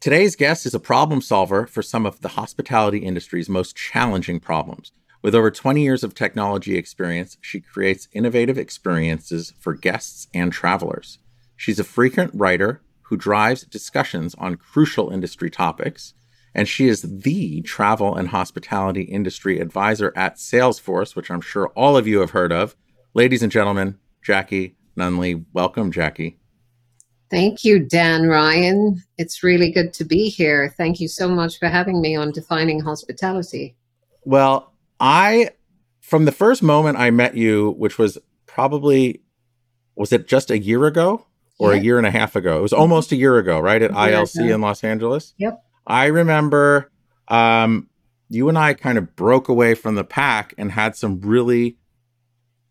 Today's guest is a problem solver for some of the hospitality industry's most challenging problems. With over 20 years of technology experience, she creates innovative experiences for guests and travelers. She's a frequent writer who drives discussions on crucial industry topics, and she is the travel and hospitality industry advisor at Salesforce, which I'm sure all of you have heard of. Ladies and gentlemen, Jacqui Nunley. Welcome, Jacqui. Thank you, Dan Ryan. It's really good to be here. Thank you so much for having me on Defining Hospitality. Well, I, from the first moment I met you, which was probably, was it just a year ago or a year and a half ago? It was almost a year ago, right? At ILC in Los Angeles? Yep. I remember um, you and I kind of broke away from the pack and had some really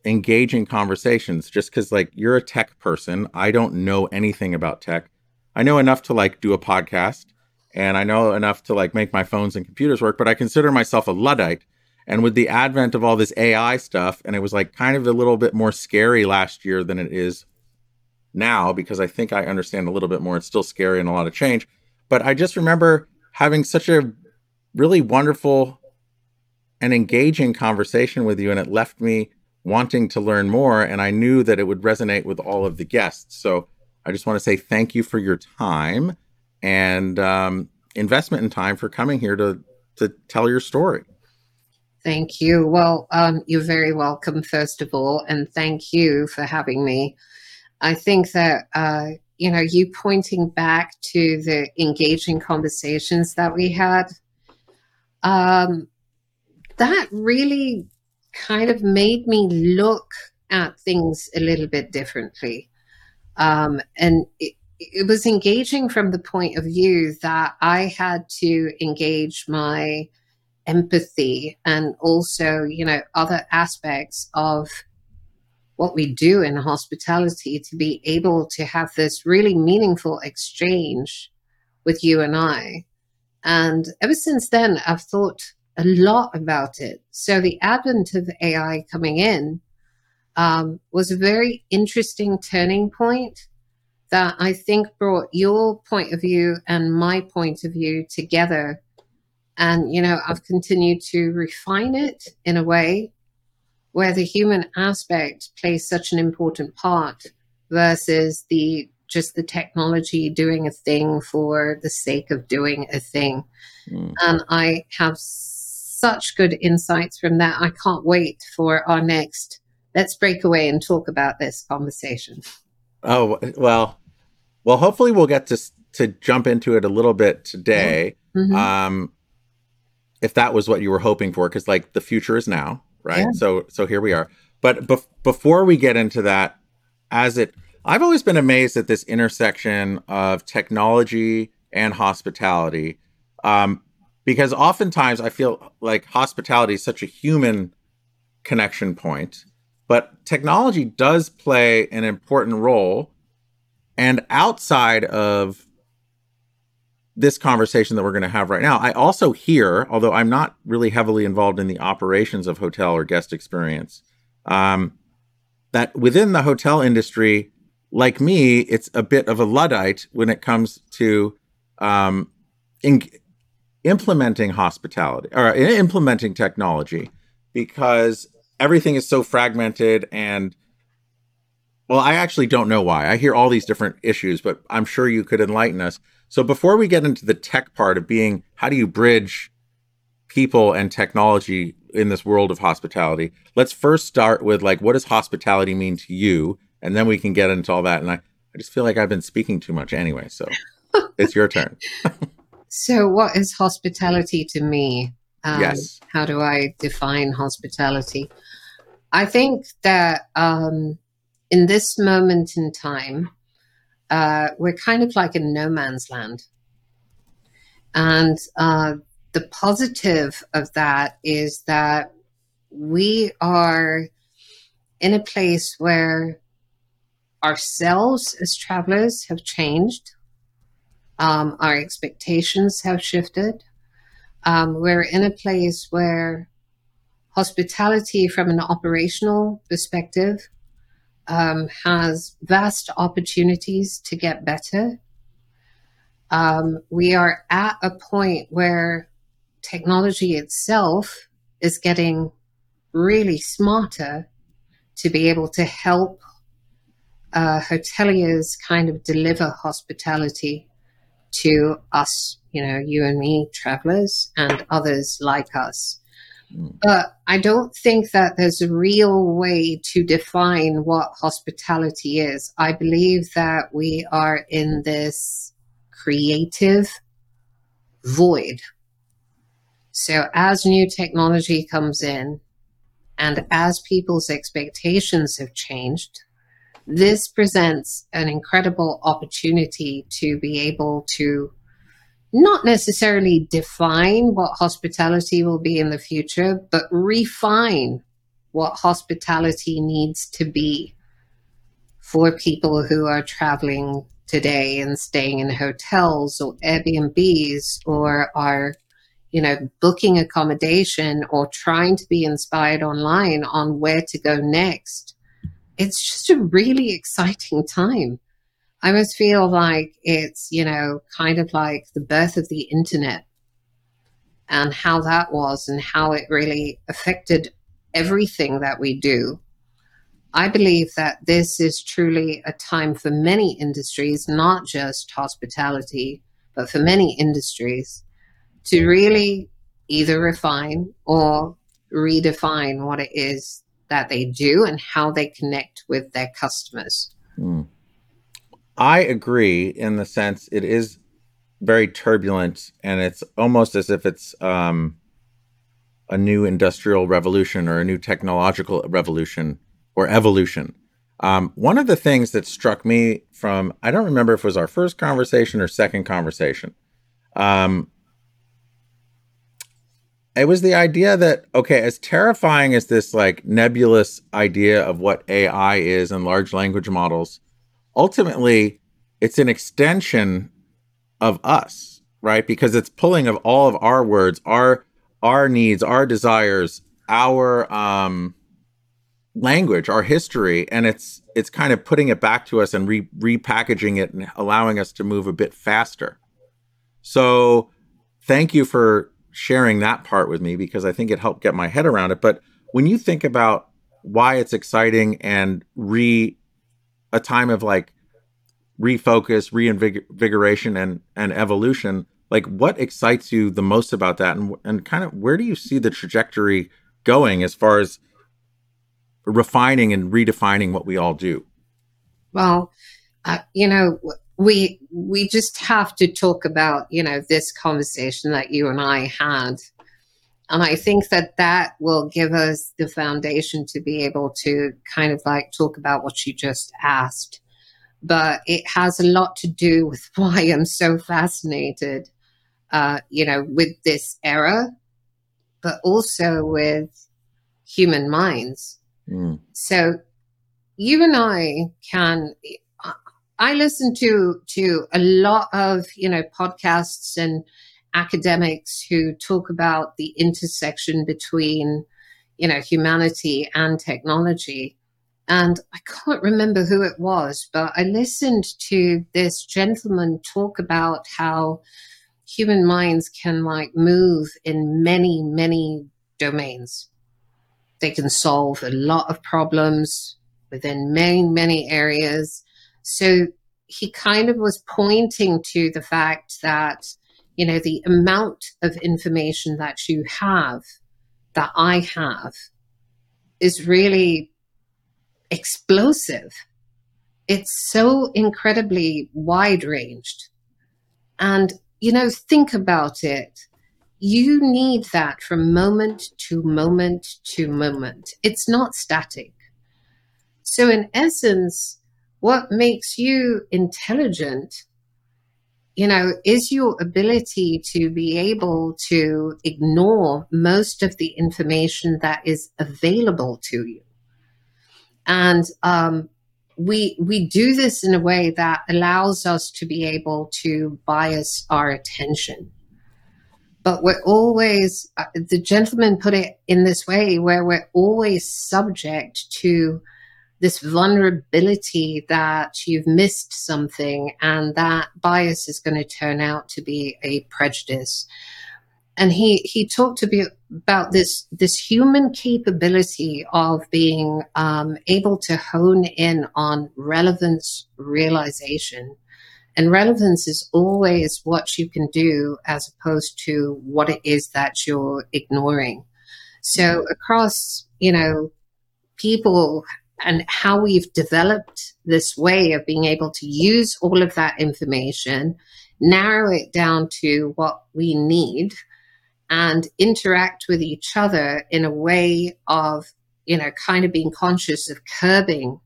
engaging conversations just because like you're a tech person. I don't know anything about tech. I know enough to like do a podcast and i know enough to like make my phones and computers work but i consider myself a luddite. And with the advent of all this ai stuff and it was like kind of a little bit more scary last year than it is now because i think i understand a little bit more. It's still scary and a lot of change. But i just remember having such a really wonderful and engaging conversation with you and it left me wanting to learn more, and I knew that it would resonate with all of the guests. So I just want to say thank you for your time and um, investment in time for coming here to to tell your story. Thank you. Well, um, you're very welcome, first of all, and thank you for having me. I think that uh, you know you pointing back to the engaging conversations that we had. Um, that really kind of made me look at things a little bit differently. Um, and it, it was engaging from the point of view that I had to engage my empathy and also, you know, other aspects of what we do in hospitality to be able to have this really meaningful exchange with you and I. And ever since then, I've thought a lot about it. So the advent of AI coming in um, was a very interesting turning point that I think brought your point of view and my point of view together. And, you know, I've continued to refine it in a way where the human aspect plays such an important part versus the just the technology doing a thing for the sake of doing a thing. Mm. And I have such good insights from that. I can't wait for our next let's break away and talk about this conversation. Oh, well, well, hopefully we'll get to to jump into it a little bit today. Mm-hmm. Um if that was what you were hoping for cuz like the future is now, right? Yeah. So so here we are. But bef- before we get into that as it I've always been amazed at this intersection of technology and hospitality. Um, because oftentimes I feel like hospitality is such a human connection point, but technology does play an important role. And outside of this conversation that we're going to have right now, I also hear, although I'm not really heavily involved in the operations of hotel or guest experience, um, that within the hotel industry, like me, it's a bit of a luddite when it comes to um, in, implementing hospitality or uh, implementing technology because everything is so fragmented and well i actually don't know why. I hear all these different issues but i'm sure you could enlighten us. So before we get into the tech part of being how do you bridge people and technology in this world of hospitality? Let's first start with like what does hospitality mean to you? And then we can get into all that. And i, I just feel like i've been speaking too much anyway so it's your turn So, what is hospitality to me? Um, yes. How do I define hospitality? I think that um, in this moment in time, uh, we're kind of like in no man's land. And uh, the positive of that is that we are in a place where ourselves as travelers have changed. Um, our expectations have shifted. Um, we're in a place where hospitality, from an operational perspective, um, has vast opportunities to get better. Um, we are at a point where technology itself is getting really smarter to be able to help uh, hoteliers kind of deliver hospitality to us, you know, you and me, travelers, and others like us. Hmm. But I don't think that there's a real way to define what hospitality is. I believe that we are in this creative void. So as new technology comes in and as people's expectations have changed, this presents an incredible opportunity to be able to not necessarily define what hospitality will be in the future, but refine what hospitality needs to be for people who are traveling today and staying in hotels or Airbnbs or are, you know, booking accommodation or trying to be inspired online on where to go next it's just a really exciting time. I almost feel like it's, you know, kind of like the birth of the internet and how that was and how it really affected everything that we do. I believe that this is truly a time for many industries, not just hospitality, but for many industries to really either refine or redefine what it is that they do and how they connect with their customers. Mm. I agree in the sense it is very turbulent and it's almost as if it's um, a new industrial revolution or a new technological revolution or evolution. Um, one of the things that struck me from, I don't remember if it was our first conversation or second conversation, um, it was the idea that okay as terrifying as this like nebulous idea of what ai is and large language models ultimately it's an extension of us right? Because it's pulling of all of our words our our needs our desires our um language our history and it's it's kind of putting it back to us and re- repackaging it and allowing us to move a bit faster. So thank you for sharing that part with me because I think it helped get my head around it. But when you think about why it's exciting and re a time of like refocus, reinvigoration, and and evolution, like what excites you the most about that, and and kind of where do you see the trajectory going as far as refining and redefining what we all do? Well, uh, you know, we we just have to talk about you know this conversation that you and I had. And I think that that will give us the foundation to be able to kind of like talk about what you just asked. But it has a lot to do with why I'm so fascinated uh, you know with this era but also with human minds. Mm. so you and I can I listen to to a lot of you know podcasts and academics who talk about the intersection between you know humanity and technology and I can't remember who it was, but I listened to this gentleman talk about how human minds can like move in many, many domains. They can solve a lot of problems within many, many areas. So he kind of was pointing to the fact that, you know, the amount of information that you have, that I have, is really explosive. It's so incredibly wide ranged. And, you know, think about it. You need that from moment to moment to moment. It's not static. So, in essence, what makes you intelligent you know, is your ability to be able to ignore most of the information that is available to you. And um, we we do this in a way that allows us to be able to bias our attention. But we're always, uh, the gentleman put it in this way, where we're always subject to this vulnerability that you've missed something and that bias is going to turn out to be a prejudice. And he he talked about this this human capability of being um, able to hone in on relevance realization. And relevance is always what you can do as opposed to what it is that you're ignoring. So across you know people and how we've developed this way of being able to use all of that information, narrow it down to what we need, and interact with each other in a way of, you know, kind of being conscious of curbing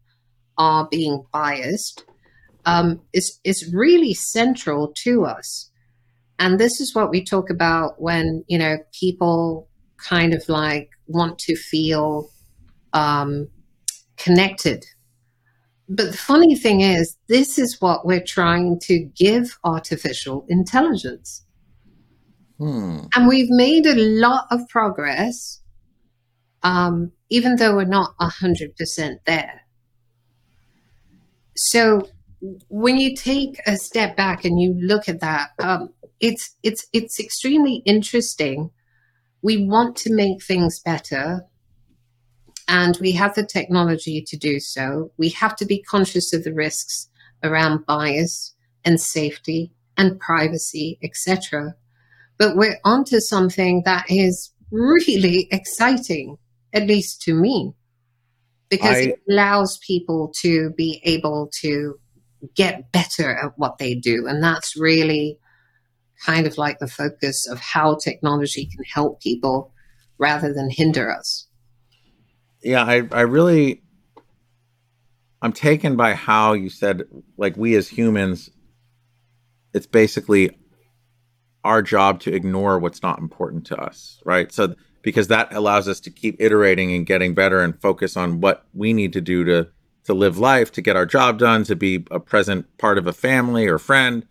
our being biased um, is, is really central to us. And this is what we talk about when, you know, people kind of like want to feel um, connected. But the funny thing is, this is what we're trying to give artificial intelligence. Hmm. And we've made a lot of progress, um, even though we're not 100% there. So when you take a step back and you look at that, um, it's, it's, it's extremely interesting. We want to make things better and we have the technology to do so. We have to be conscious of the risks around bias and safety and privacy, etc. But we're onto something that is really exciting, at least to me, because I, it allows people to be able to get better at what they do. And that's really kind of like the focus of how technology can help people rather than hinder us yeah, I I really I'm taken by how you said like we as humans it's basically our job to ignore what's not important to us, right? So because that allows us to keep iterating and getting better and focus on what we need to do to to live life, to get our job done, to be a present part of a family or friend.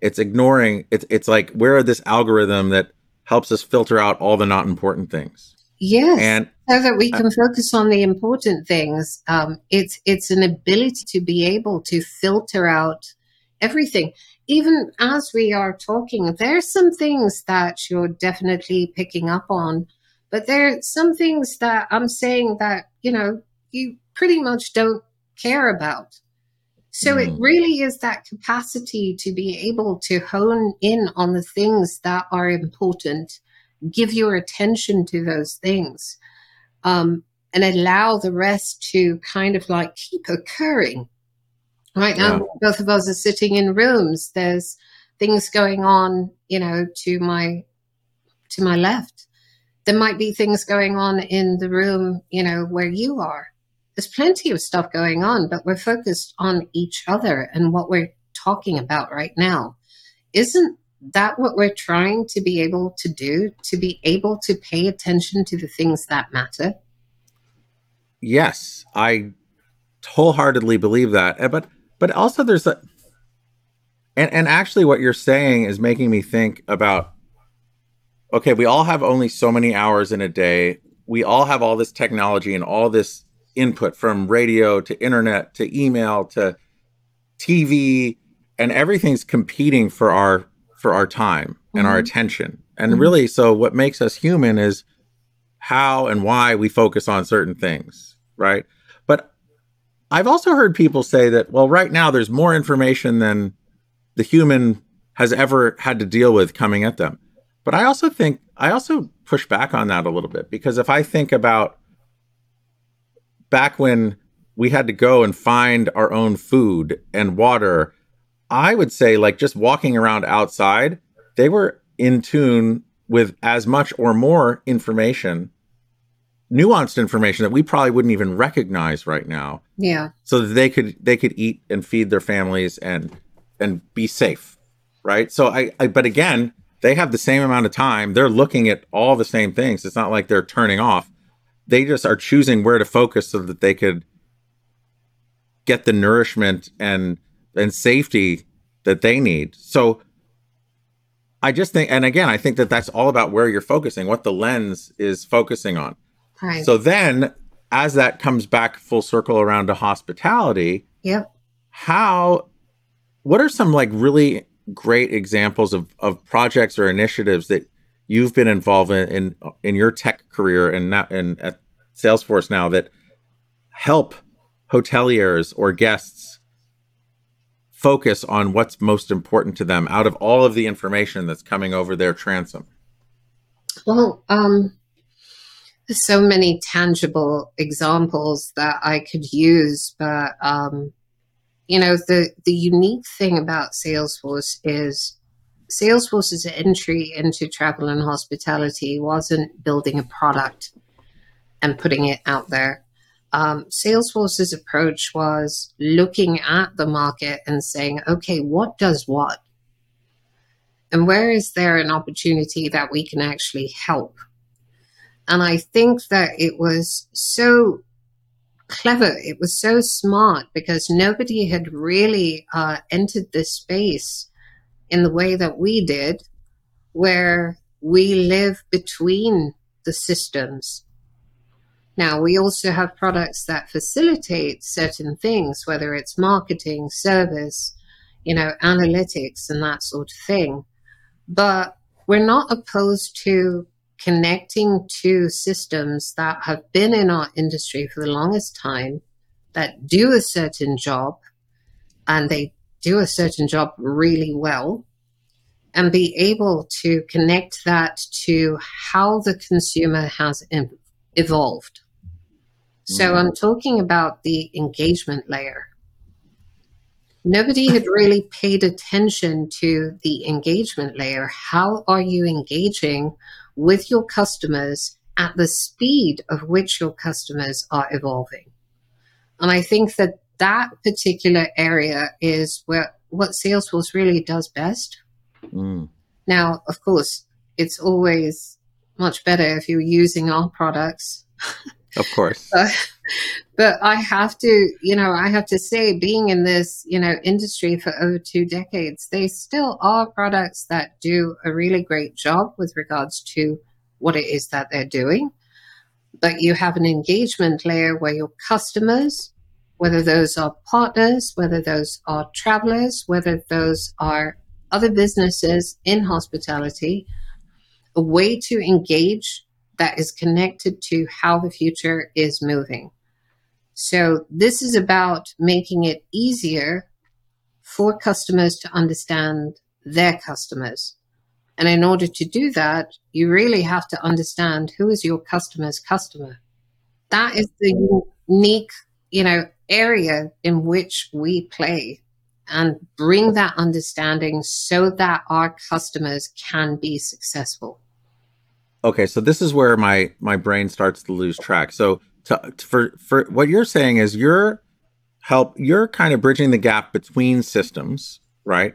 It's ignoring it's it's like we're this algorithm that helps us filter out all the not important things. Yes. And so that we can focus on the important things. Um, it's it's an ability to be able to filter out everything. Even as we are talking, there's some things that you're definitely picking up on, but there are some things that I'm saying that you know you pretty much don't care about. So mm. it really is that capacity to be able to hone in on the things that are important give your attention to those things um, and allow the rest to kind of like keep occurring. Right now, yeah. both of us are sitting in rooms. There's things going on, you know, to my to my left. There might be things going on in the room, you know, where you are. There's plenty of stuff going on, but we're focused on each other and what we're talking about right now. Isn't that what we're trying to be able to do to be able to pay attention to the things that matter? Yes i wholeheartedly believe that but but also there's a and and actually what you're saying is making me think about okay we all have only so many hours in a day. We all have all this technology and all this input from radio to internet to email to tv and everything's competing for our for our time mm-hmm. and our mm-hmm. attention. And mm-hmm. really, so what makes us human is how and why we focus on certain things, right? But I've also heard people say that, well, right now there's more information than the human has ever had to deal with coming at them. But I also think, I also push back on that a little bit because if I think about back when we had to go and find our own food and water I would say, like just walking around outside, they were in tune with as much or more information, nuanced information that we probably wouldn't even recognize right now. Yeah. So that they could they could eat and feed their families and and be safe. right? So I, I, but again, they have the same amount of time. They're looking at all the same things. It's not like they're turning off. They just are choosing where to focus so that they could get the nourishment and and safety that they need. So I just think, and again, I think that that's all about where you're focusing, what the lens is focusing on. Right. So then, as that comes back full circle around to hospitality, yep. How, what are some like really great examples of of projects or initiatives that you've been involved in in, in your tech career and now and at Salesforce now that help hoteliers or guests focus on what's most important to them out of all of the information that's coming over their transom? Well, um, so many tangible examples that I could use, but um, you know, the the unique thing about Salesforce is Salesforce's entry into travel and hospitality wasn't building a product and putting it out there um, Salesforce's approach was looking at the market and saying, okay, what does what? And where is there an opportunity that we can actually help? And I think that it was so clever, it was so smart because nobody had really uh, entered this space in the way that we did, where we live between the systems now, we also have products that facilitate certain things, whether it's marketing, service, you know, analytics, and that sort of thing. But we're not opposed to connecting to systems that have been in our industry for the longest time that do a certain job and they do a certain job really well and be able to connect that to how the consumer has evolved. So mm-hmm. I'm talking about the engagement layer. Nobody had really paid attention to the engagement layer. How are you engaging with your customers at the speed of which your customers are evolving? And I think that that particular area is where what Salesforce really does best. Mm. Now, of course, it's always much better if you're using our products Of course. but, but I have to, you know, I have to say, being in this, you know, industry for over two decades, they still are products that do a really great job with regards to what it is that they're doing. But you have an engagement layer where your customers, whether those are partners, whether those are travelers, whether those are other businesses in hospitality, a way to engage that is connected to how the future is moving. So, this is about making it easier for customers to understand their customers. And in order to do that, you really have to understand who is your customer's customer. That is the unique, you know, area in which we play and bring that understanding so that our customers can be successful okay so this is where my my brain starts to lose track. So to, for for what you're saying is you're help you're kind of bridging the gap between systems right?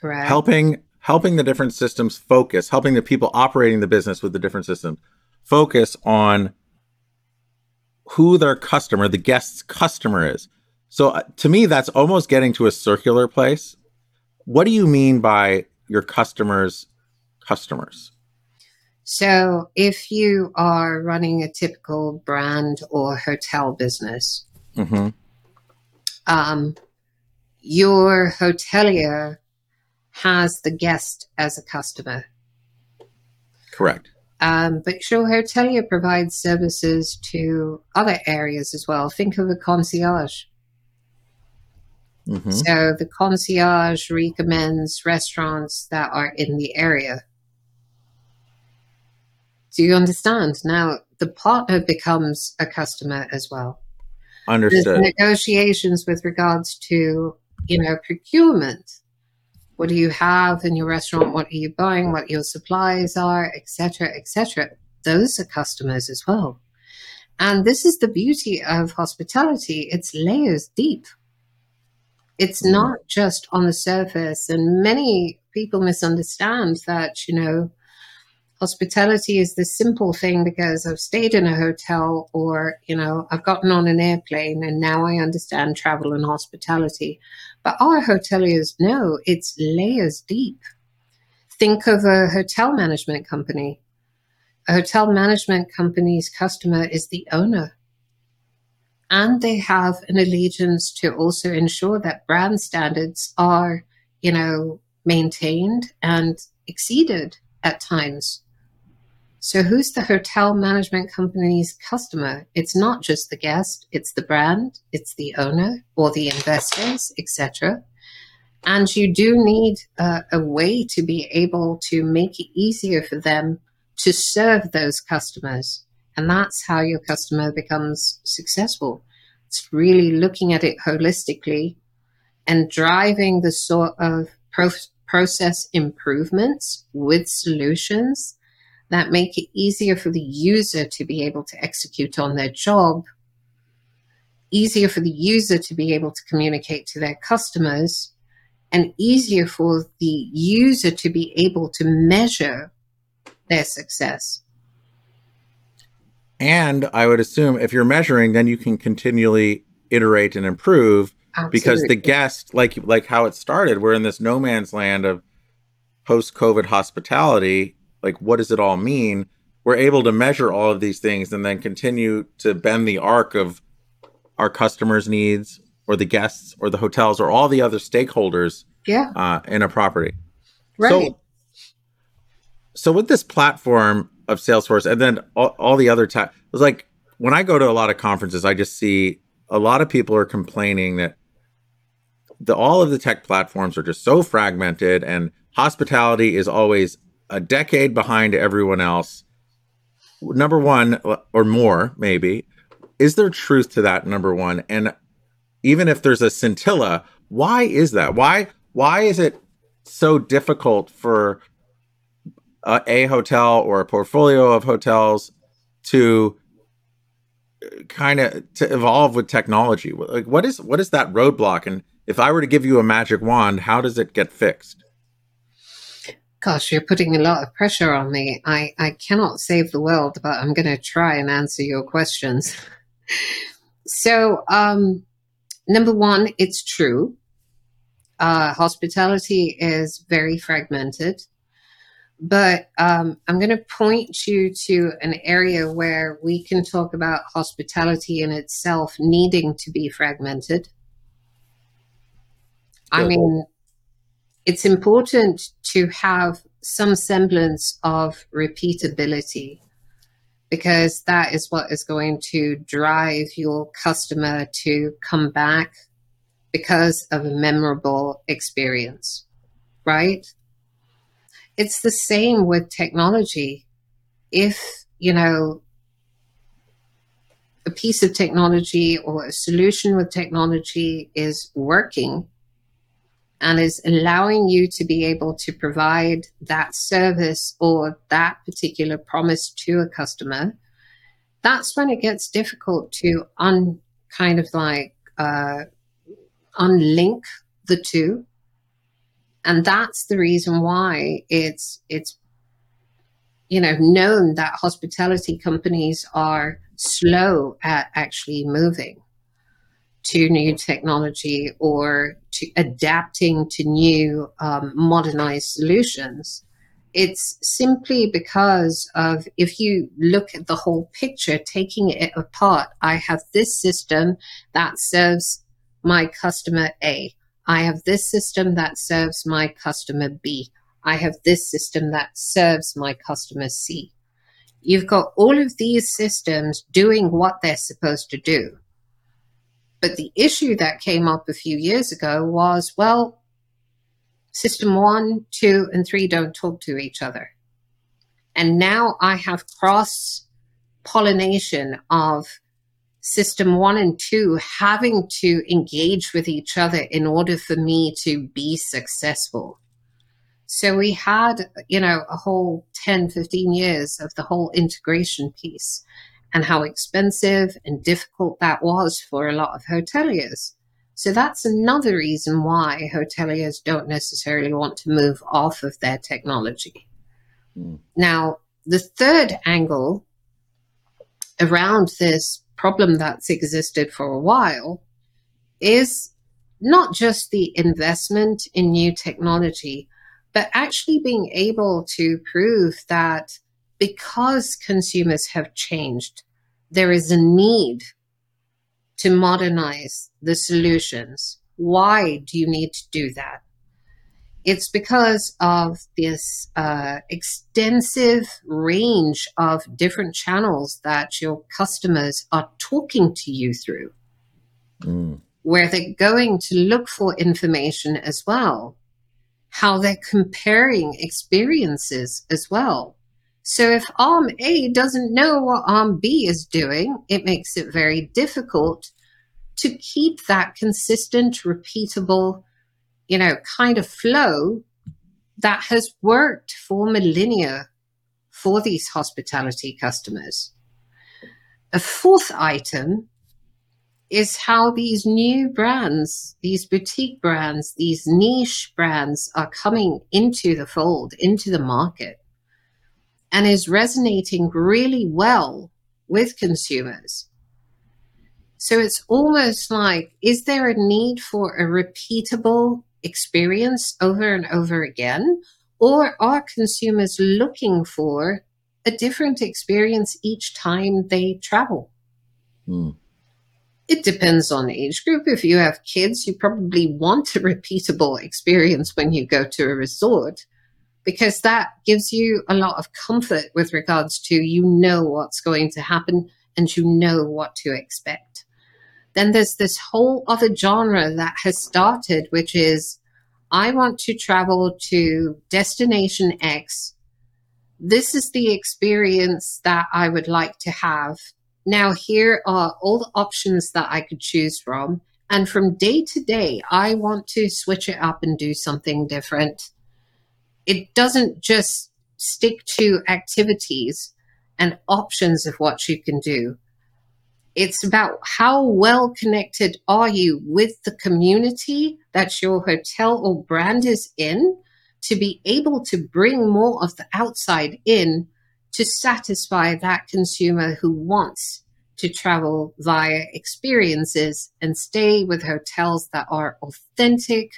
Correct. Helping helping the different systems focus helping the people operating the business with the different systems focus on who their customer the guest's customer is. So uh, to me that's almost getting to a circular place. What do you mean by your customers customers so, if you are running a typical brand or hotel business, mm-hmm. um, your hotelier has the guest as a customer. Correct. Um, but your hotelier provides services to other areas as well. Think of a concierge. Mm-hmm. So the concierge recommends restaurants that are in the area. Do you understand? Now the partner becomes a customer as well. Understood. There's negotiations with regards to, you know, procurement. What do you have in your restaurant? What are you buying? What your supplies are, etc., etc. Those are customers as well. And this is the beauty of hospitality. It's layers deep. It's mm. not just on the surface. And many people misunderstand that, you know, hospitality is this simple thing because I've stayed in a hotel or, you know, I've gotten on an airplane and now I understand travel and hospitality. But our hoteliers know it's layers deep. Think of a hotel management company. A hotel management company's customer is the owner. And they have an allegiance to also ensure that brand standards are, you know, maintained and exceeded at times. So who's the hotel management company's customer? It's not just the guest, it's the brand, it's the owner or the investors, etc. And you do need uh, a way to be able to make it easier for them to serve those customers. And that's how your customer becomes successful. It's really looking at it holistically and driving the sort of pro- process improvements with solutions that make it easier for the user to be able to execute on their job, easier for the user to be able to communicate to their customers, and easier for the user to be able to measure their success. And I would assume if you're measuring, then you can continually iterate and improve Absolutely. because the guest, like like how it started, we're in this no man's land of post-COVID hospitality, like what does it all mean? We're able to measure all of these things and then continue to bend the arc of our customers needs or the guests or the hotels or all the other stakeholders yeah. uh, in a property. Right. so, so with this platform of salesforce and then all, all the other ta- it was like when i go to a lot of conferences i just see a lot of people are complaining that the all of the tech platforms are just so fragmented and hospitality is always a decade behind everyone else. Number one, or more, maybe. Is there truth to that? Number one, and even if there's a scintilla, why is that? Why why is it so difficult for a, a hotel or a portfolio of hotels to kind of to evolve with technology? Like, what is what is that roadblock? And if I were to give you a magic wand, how does it get fixed? Gosh, you're putting a lot of pressure on me. I, I cannot save the world, but I'm going to try and answer your questions. so, um, number one, it's true. Uh, hospitality is very fragmented. But um, I'm going to point you to an area where we can talk about hospitality in itself needing to be fragmented. I mean, it's important to have some semblance of repeatability because that is what is going to drive your customer to come back because of a memorable experience, right? It's the same with technology. If, you know, a piece of technology or a solution with technology is working, and is allowing you to be able to provide that service or that particular promise to a customer, that's when it gets difficult to un kind of like uh, unlink the two. And that's the reason why it's it's you know known that hospitality companies are slow at actually moving to new technology or to adapting to new um, modernized solutions. It's simply because of if you look at the whole picture, taking it apart, I have this system that serves my customer A. I have this system that serves my customer B. I have this system that serves my customer C. You've got all of these systems doing what they're supposed to do. But the issue that came up a few years ago was well, system one, two, and three don't talk to each other. And now I have cross pollination of system one and two having to engage with each other in order for me to be successful. So we had, you know, a whole 10, 15 years of the whole integration piece and how expensive and difficult that was for a lot of hoteliers. So that's another reason why hoteliers don't necessarily want to move off of their technology. Mm. Now, the third angle around this problem that's existed for a while is not just the investment in new technology, but actually being able to prove that because consumers have changed, there is a need to modernize the solutions. Why do you need to do that? It's because of this uh, extensive range of different channels that your customers are talking to you through, mm. where they're going to look for information as well, how they're comparing experiences as well. So if arm A doesn't know what arm B is doing, it makes it very difficult to keep that consistent, repeatable, you know, kind of flow that has worked for millennia for these hospitality customers. A fourth item is how these new brands, these boutique brands, these niche brands are coming into the fold, into the market and is resonating really well with consumers. So it's almost like, is there a need for a repeatable experience over and over again? Or are consumers looking for a different experience each time they travel? Hmm. It depends on age group. If you have kids, you probably want a repeatable experience when you go to a resort because that gives you a lot of comfort with regards to you know what's going to happen and you know what to expect. Then there's this whole other genre that has started, which is I want to travel to destination X. This is the experience that I would like to have. Now, here are all the options that I could choose from. And from day to day, I want to switch it up and do something different it doesn't just stick to activities and options of what you can do. It's about how well connected are you with the community that your hotel or brand is in to be able to bring more of the outside in to satisfy that consumer who wants to travel via experiences and stay with hotels that are authentic,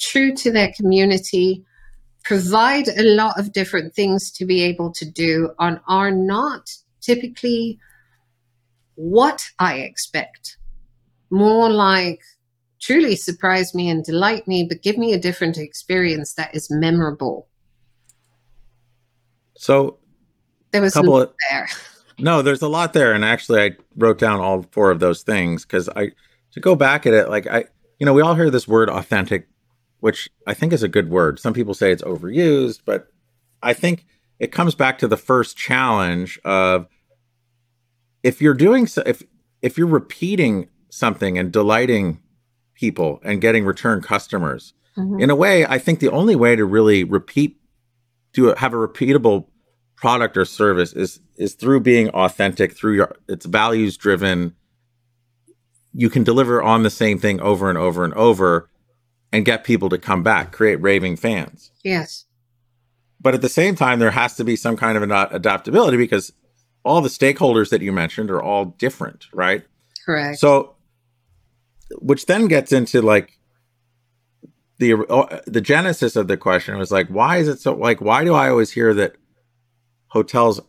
true to their community, provide a lot of different things to be able to do and are not typically what I expect. More like truly surprise me and delight me, but give me a different experience that is memorable. So there was a couple of, there. No, there's a lot there, and actually, I wrote down all four of those things because I to go back at it. Like I, you know, we all hear this word authentic which I think is a good word. Some people say it's overused, but I think it comes back to the first challenge of if you're doing so, if if you're repeating something and delighting people and getting return customers, mm-hmm. in a way, I think the only way to really repeat to have a repeatable product or service is is through being authentic, through your it's values driven. You can deliver on the same thing over and over and over and get people to come back, create raving fans. Yes. But at the same time, there has to be some kind of an adaptability because all the stakeholders that you mentioned are all different, right? Correct. So, which then gets into like the uh, the genesis of the question was like, why is it so? Like, why do I always hear that hotels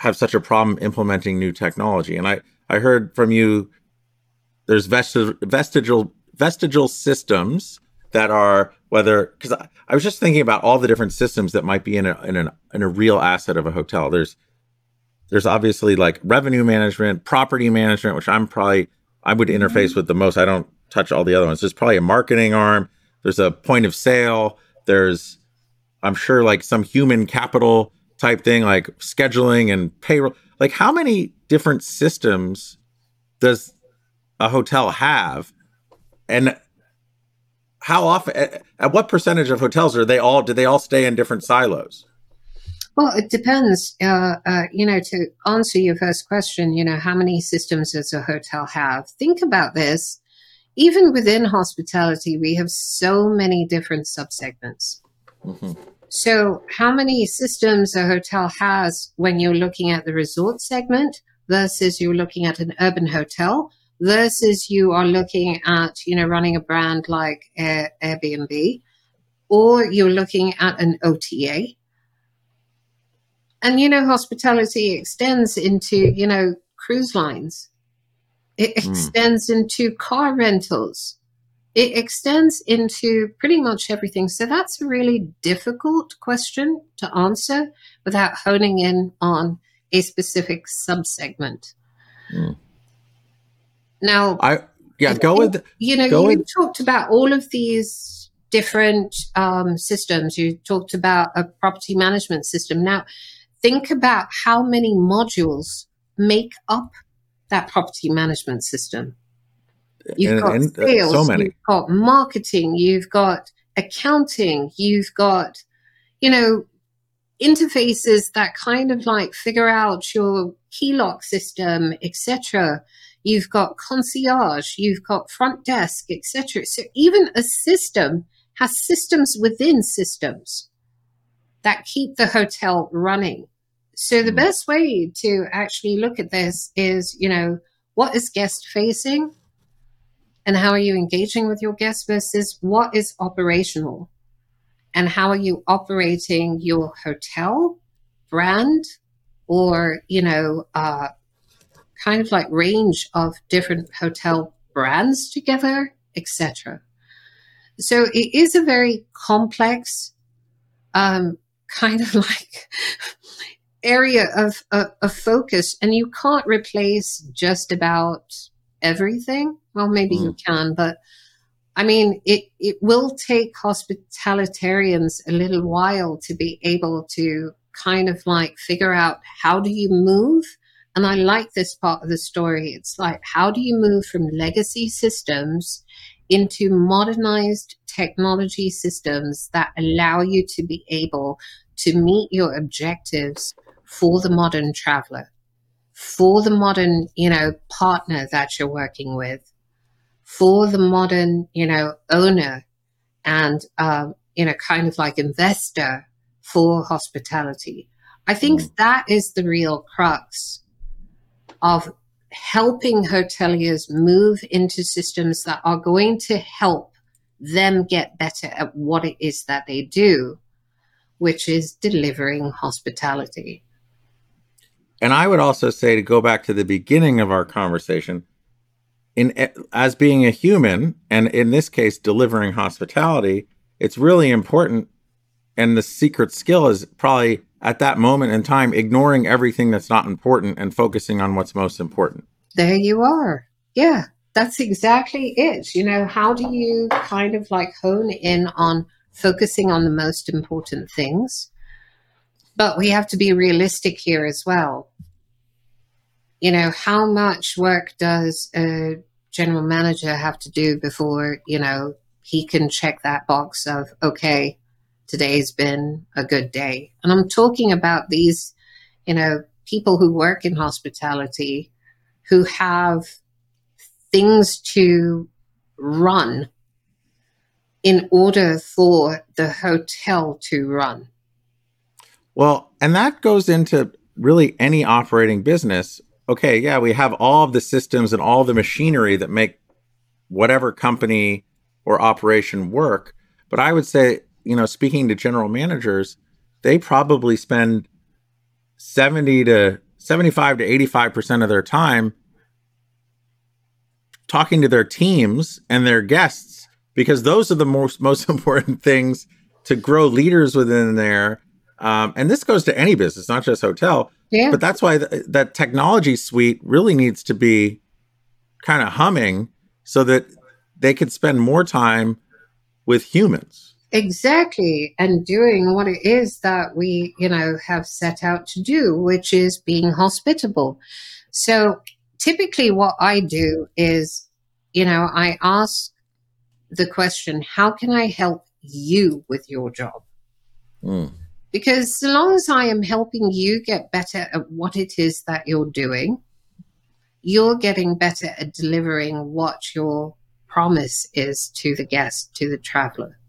have such a problem implementing new technology? And I I heard from you there's vestigial vestigial systems that are whether because I, I, was just thinking about all the different systems that might be in a in, a in a real asset of a hotel. There's there's obviously like revenue management, property management, which I'm probably I would interface mm-hmm. with the most. I don't touch all the other ones. There's probably a marketing arm. There's a point of sale. There's I'm sure like some human capital type thing like scheduling and payroll. Like how many different systems does a hotel have and how often at what percentage of hotels are they all do they all stay in different silos well it depends uh, uh, you know to answer your first question you know how many systems does a hotel have think about this even within hospitality, we have so many different subsegments. Mm-hmm. So, how many systems a hotel has when you're looking at the resort segment versus you're looking at an urban hotel versus you are looking at, you know, running a brand like Air, Airbnb or you're looking at an OTA. And, you know, hospitality extends into, you know, cruise lines. It mm. extends into car rentals. It extends into pretty much everything. So that's a really difficult question to answer without honing in on a specific subsegment. Mm. Now, I yeah, go with you know you with, talked about all of these different um, systems. You talked about a property management system. Now, think about how many modules make up that property management system. You've got and, uh, sales, so many. you've got marketing, you've got accounting, you've got, you know, interfaces that kind of like figure out your key lock system, etc. You've got concierge, you've got front desk, etc. So even a system has systems within systems that keep the hotel running. So the mm. best way to actually look at this is, you know, what is guest facing and how are you engaging with your guests versus what is operational and how are you operating your hotel brand or, you know, uh, kind of like range of different hotel brands together, etc. So it is a very complex um, kind of like area of, of, of focus, and you can't replace just about everything. Well, maybe mm. you can, but I mean, it, it will take hospitalitarians a little while to be able to kind of like figure out how do you move. And I like this part of the story. It's like, how do you move from legacy systems into modernized technology systems that allow you to be able to meet your objectives for the modern traveler, for the modern, you know, partner that you're working with, for the modern, you know, owner and, um, you know, kind of like investor for hospitality. I think mm. that is the real crux of helping hoteliers move into systems that are going to help them get better at what it is that they do, which is delivering hospitality. And I would also say to go back to the beginning of our conversation, in as being a human, and in this case, delivering hospitality, it's really important. And the secret skill is probably at that moment in time, ignoring everything that's not important and focusing on what's most important. There you are. Yeah, that's exactly it. You know, how do you kind of like hone in on focusing on the most important things? But we have to be realistic here as well you know, how much work does a general manager have to do before, you know, he can check that box of, okay, today's been a good day. And I'm talking about these, you know, people who work in hospitality who have things to run in order for the hotel to run. Well, and that goes into really any operating business okay, yeah, we have all of the systems and all the machinery that make whatever company or operation work. But I would say, you know, speaking to general managers, they probably spend 70 to 75 to 85% of their time talking to their teams and their guests because those are the most most important things to grow leaders within there um, and this goes to any business not just hotel yeah. But that's why th- that technology suite really needs to be kind of humming so that they could spend more time with humans. Exactly. And doing what it is that we, you know, have set out to do, which is being hospitable. So typically what I do is, you know, I ask the question, how can I help you with your job? Mm. Because so long as I am helping you get better at what it is that you're doing, you're getting better at delivering what your promise is to the guest, to the traveler.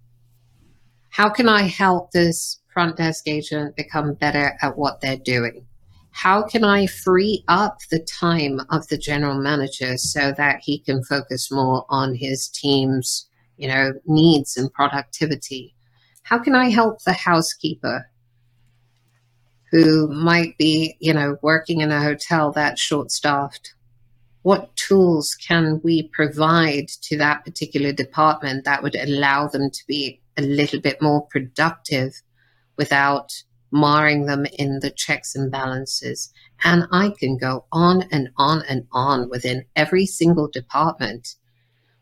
How can I help this front desk agent become better at what they're doing? How can I free up the time of the general manager so that he can focus more on his team's, you know, needs and productivity? How can I help the housekeeper who might be, you know, working in a hotel that's short staffed? What tools can we provide to that particular department that would allow them to be a little bit more productive without marring them in the checks and balances? And I can go on and on and on within every single department.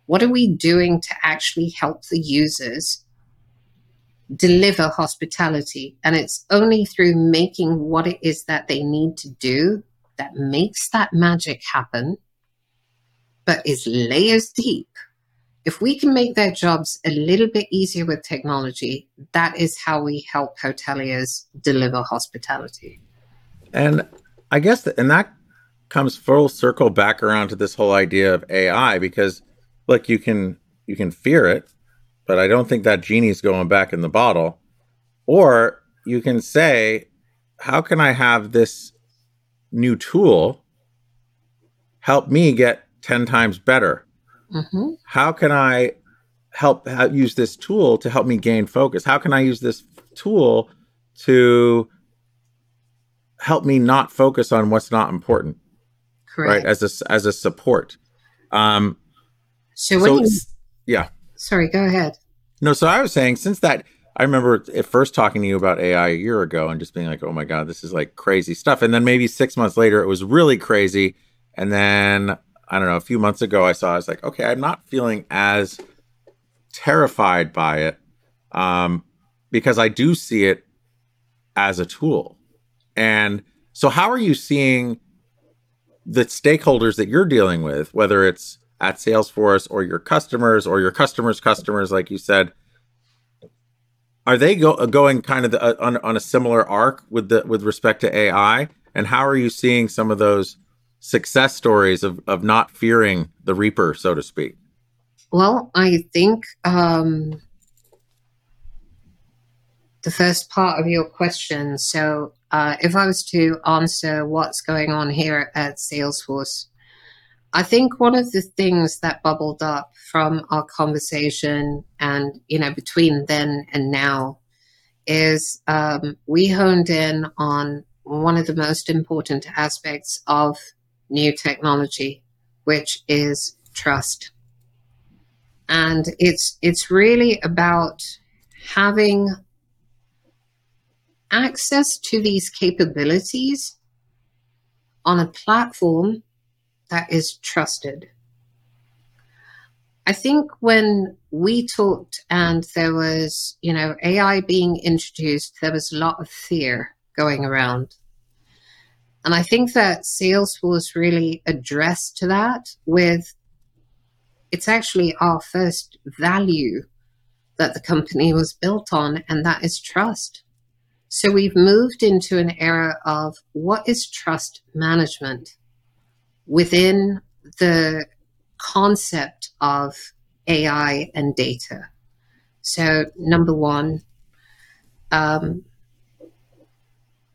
What are we doing to actually help the users deliver hospitality. And it's only through making what it is that they need to do that makes that magic happen, but is layers deep. If we can make their jobs a little bit easier with technology, that is how we help hoteliers deliver hospitality. And I guess, that, and that comes full circle back around to this whole idea of AI because, look, you can you can fear it, but I don't think that genie's going back in the bottle. Or you can say, how can I have this new tool help me get 10 times better? Mm-hmm. How can I help use this tool to help me gain focus? How can I use this tool to help me not focus on what's not important? Correct. Right. As a, as a support. Um, so, so you, yeah. Sorry, go ahead. No, so I was saying since that I remember at first talking to you about AI a year ago and just being like, "Oh my god, this is like crazy stuff." And then maybe 6 months later it was really crazy. And then I don't know, a few months ago I saw I was like, "Okay, I'm not feeling as terrified by it." Um because I do see it as a tool. And so how are you seeing the stakeholders that you're dealing with, whether it's at Salesforce or your customers or your customers' customers, like you said, are they go, uh, going kind of the, uh, on, on a similar arc with the with respect to AI? And how are you seeing some of those success stories of of not fearing the reaper, so to speak? Well, I think um, the first part of your question. So, uh, if I was to answer what's going on here at Salesforce, I think one of the things that bubbled up from our conversation and, you know, between then and now is um, we honed in on one of the most important aspects of new technology, which is trust. And it's it's really about having access to these capabilities on a platform that is trusted. I think when we talked and there was, you know, AI being introduced, there was a lot of fear going around. And I think that Salesforce really addressed to that with it's actually our first value that the company was built on, and that is trust. So we've moved into an era of what is trust management? within the concept of AI and data. So, number one, um,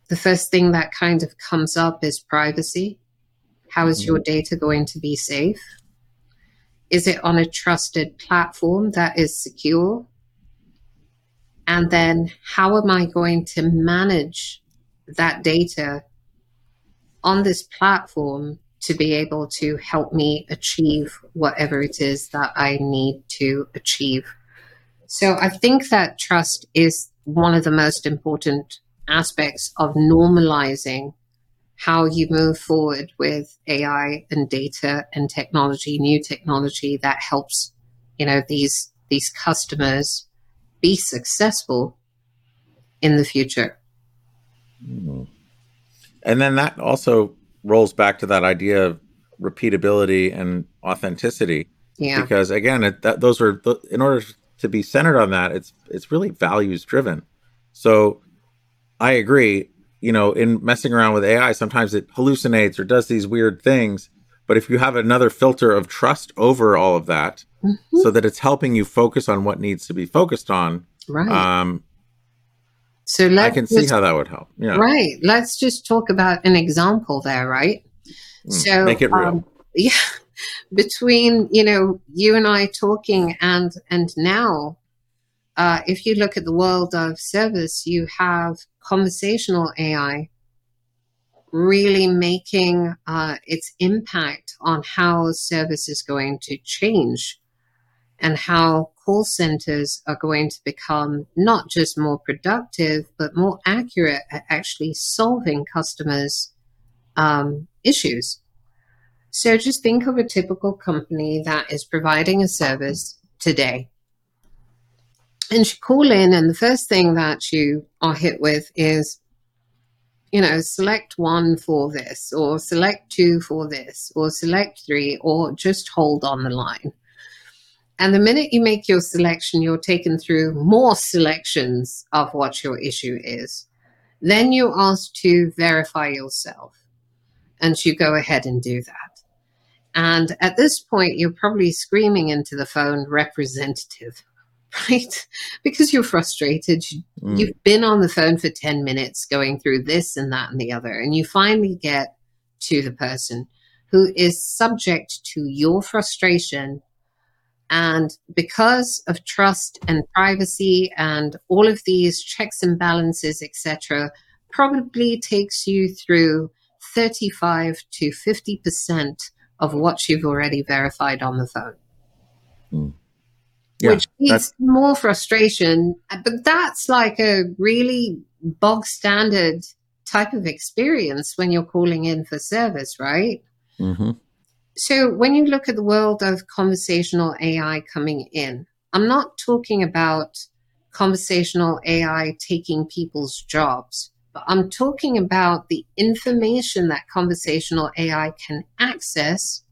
the first thing that kind of comes up is privacy. How is your mm-hmm. data going to be safe? Is it on a trusted platform that is secure? And then, how am I going to manage that data on this platform to be able to help me achieve whatever it is that I need to achieve. So I think that trust is one of the most important aspects of normalizing how you move forward with AI and data and technology, new technology that helps, you know, these these customers be successful in the future. Mm-hmm. And then that also rolls back to that idea of repeatability and authenticity. Yeah. Because again, it, that, those are in order to be centered on that, it's it's really values driven. So I agree. You know, in messing around with AI, sometimes it hallucinates or does these weird things. But if you have another filter of trust over all of that, mm-hmm. so that it's helping you focus on what needs to be focused on, right? Um, so I can see how that would help. Yeah. Right. Let's just talk about an example there, right? Mm, so make it real. Um, yeah. Between you know you and I talking and and now, uh, if you look at the world of service, you have conversational AI really making uh, its impact on how service is going to change and how call centers are going to become not just more productive, but more accurate at actually solving customers' um, issues. So just think of a typical company that is providing a service today. And you call in, and the first thing that you are hit with is you know, select one for this, or select two for this, or select three, or just hold on the line. And the minute you make your selection, you're taken through more selections of what your issue is. Then you're asked to verify yourself, and you go ahead and do that. And at this point, you're probably screaming into the phone, representative, right? Because you're frustrated. Mm. You've been on the phone for 10 minutes going through this and that and the other, and you finally get to the person who is subject to your frustration. And because of trust and privacy and all of these checks and balances, etc., probably takes you through 35 to 50% of what you've already verified on the phone. Mm which leads more frustration. But that's like a really bog standard type of experience when you're calling in for service, right? Mm-hmm. So when you look at the world of conversational AI coming in, I'm not talking about conversational AI taking people's jobs, but I'm talking about the information that conversational AI can access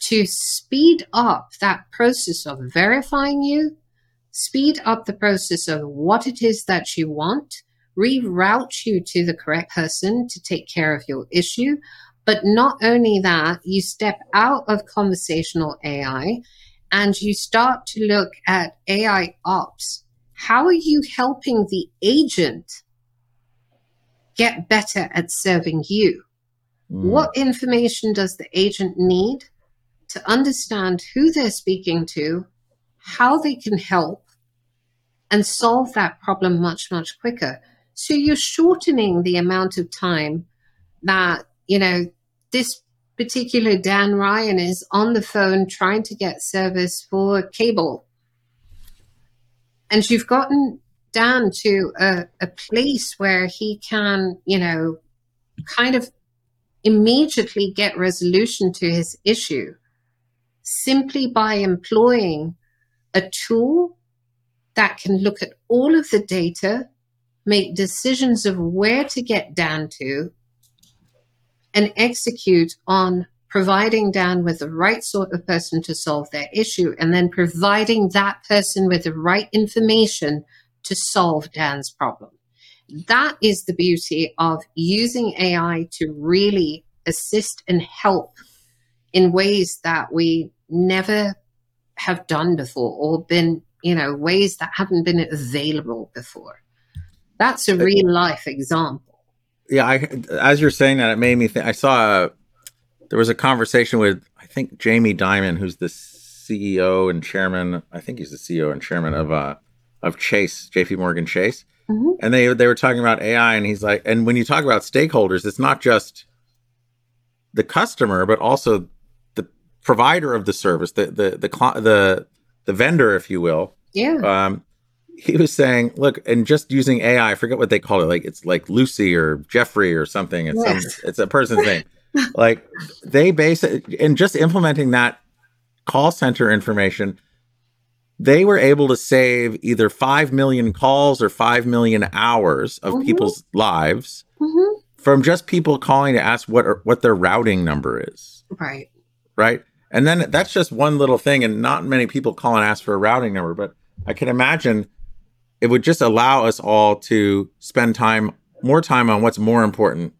to speed up that process of verifying you, speed up the process of what it is that you want, reroute you to the correct person to take care of your issue. But not only that, you step out of conversational AI and you start to look at AI ops. How are you helping the agent get better at serving you? Mm. What information does the agent need? To understand who they're speaking to, how they can help, and solve that problem much, much quicker. So you're shortening the amount of time that, you know, this particular Dan Ryan is on the phone trying to get service for cable. And you've gotten Dan to a, a place where he can, you know, kind of immediately get resolution to his issue simply by employing a tool that can look at all of the data, make decisions of where to get Dan to, and execute on providing Dan with the right sort of person to solve their issue, and then providing that person with the right information to solve Dan's problem. That is the beauty of using AI to really assist and help in ways that we never have done before or been, you know, ways that haven't been available before. That's a real life example. Yeah, I as you're saying that, it made me think. I saw a, there was a conversation with I think Jamie Dimon, who's the CEO and chairman. I think he's the CEO and chairman of uh of Chase, J.P. Morgan Chase, mm-hmm. and they they were talking about AI, and he's like, and when you talk about stakeholders, it's not just the customer, but also provider of the service, the the the the the vendor, if you will. Yeah. Um, he was saying, look, and just using AI, I forget what they call it. Like it's like Lucy or Jeffrey or something. It's yes. some, it's a person's name. like they base it, and just implementing that call center information, they were able to save either five million calls or five million hours of mm-hmm. people's lives mm-hmm. from just people calling to ask what what their routing number is. Right right? And then that's just one little thing, and not many people call and ask for a routing number. But I can imagine it would just allow us all to spend time, more time on what's more important,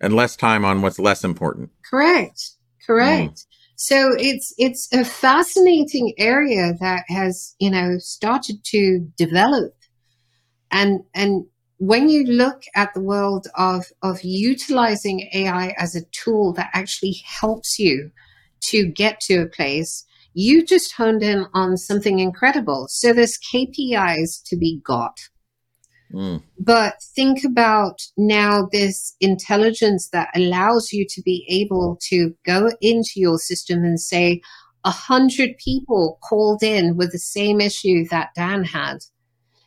and less time on what's less important. Correct. Correct. Mm. So it's it's a fascinating area that has, you know, started to develop. And and when you look at the world of of utilizing AI as a tool that actually helps you to get to a place, you just honed in on something incredible. So there's KPIs to be got. Mm. But think about now this intelligence that allows you to be able to go into your system and say, a hundred people called in with the same issue that Dan had.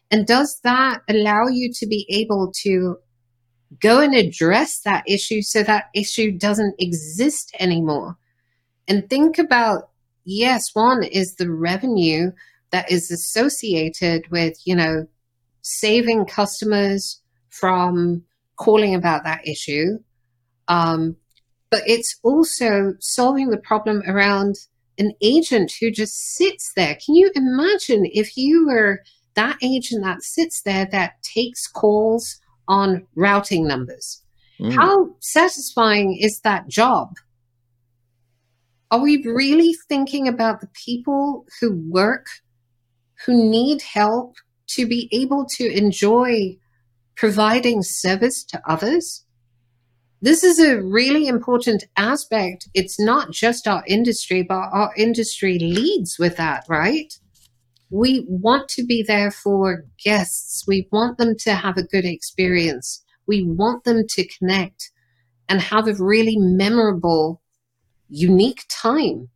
And does that allow you to be able to go and address that issue so that issue doesn't exist anymore? And think about, yes, one is the revenue that is associated with, you know, saving customers from calling about that issue. Um, but it's also solving the problem around an agent who just sits there. Can you imagine if you were that agent that sits there that takes calls on routing numbers? Mm. How satisfying is that job? Are we really thinking about the people who work, who need help, to be able to enjoy providing service to others. This is a really important aspect. It's not just our industry, but our industry leads with that, right? We want to be there for guests. We want them to have a good experience. We want them to connect and have a really memorable, unique time.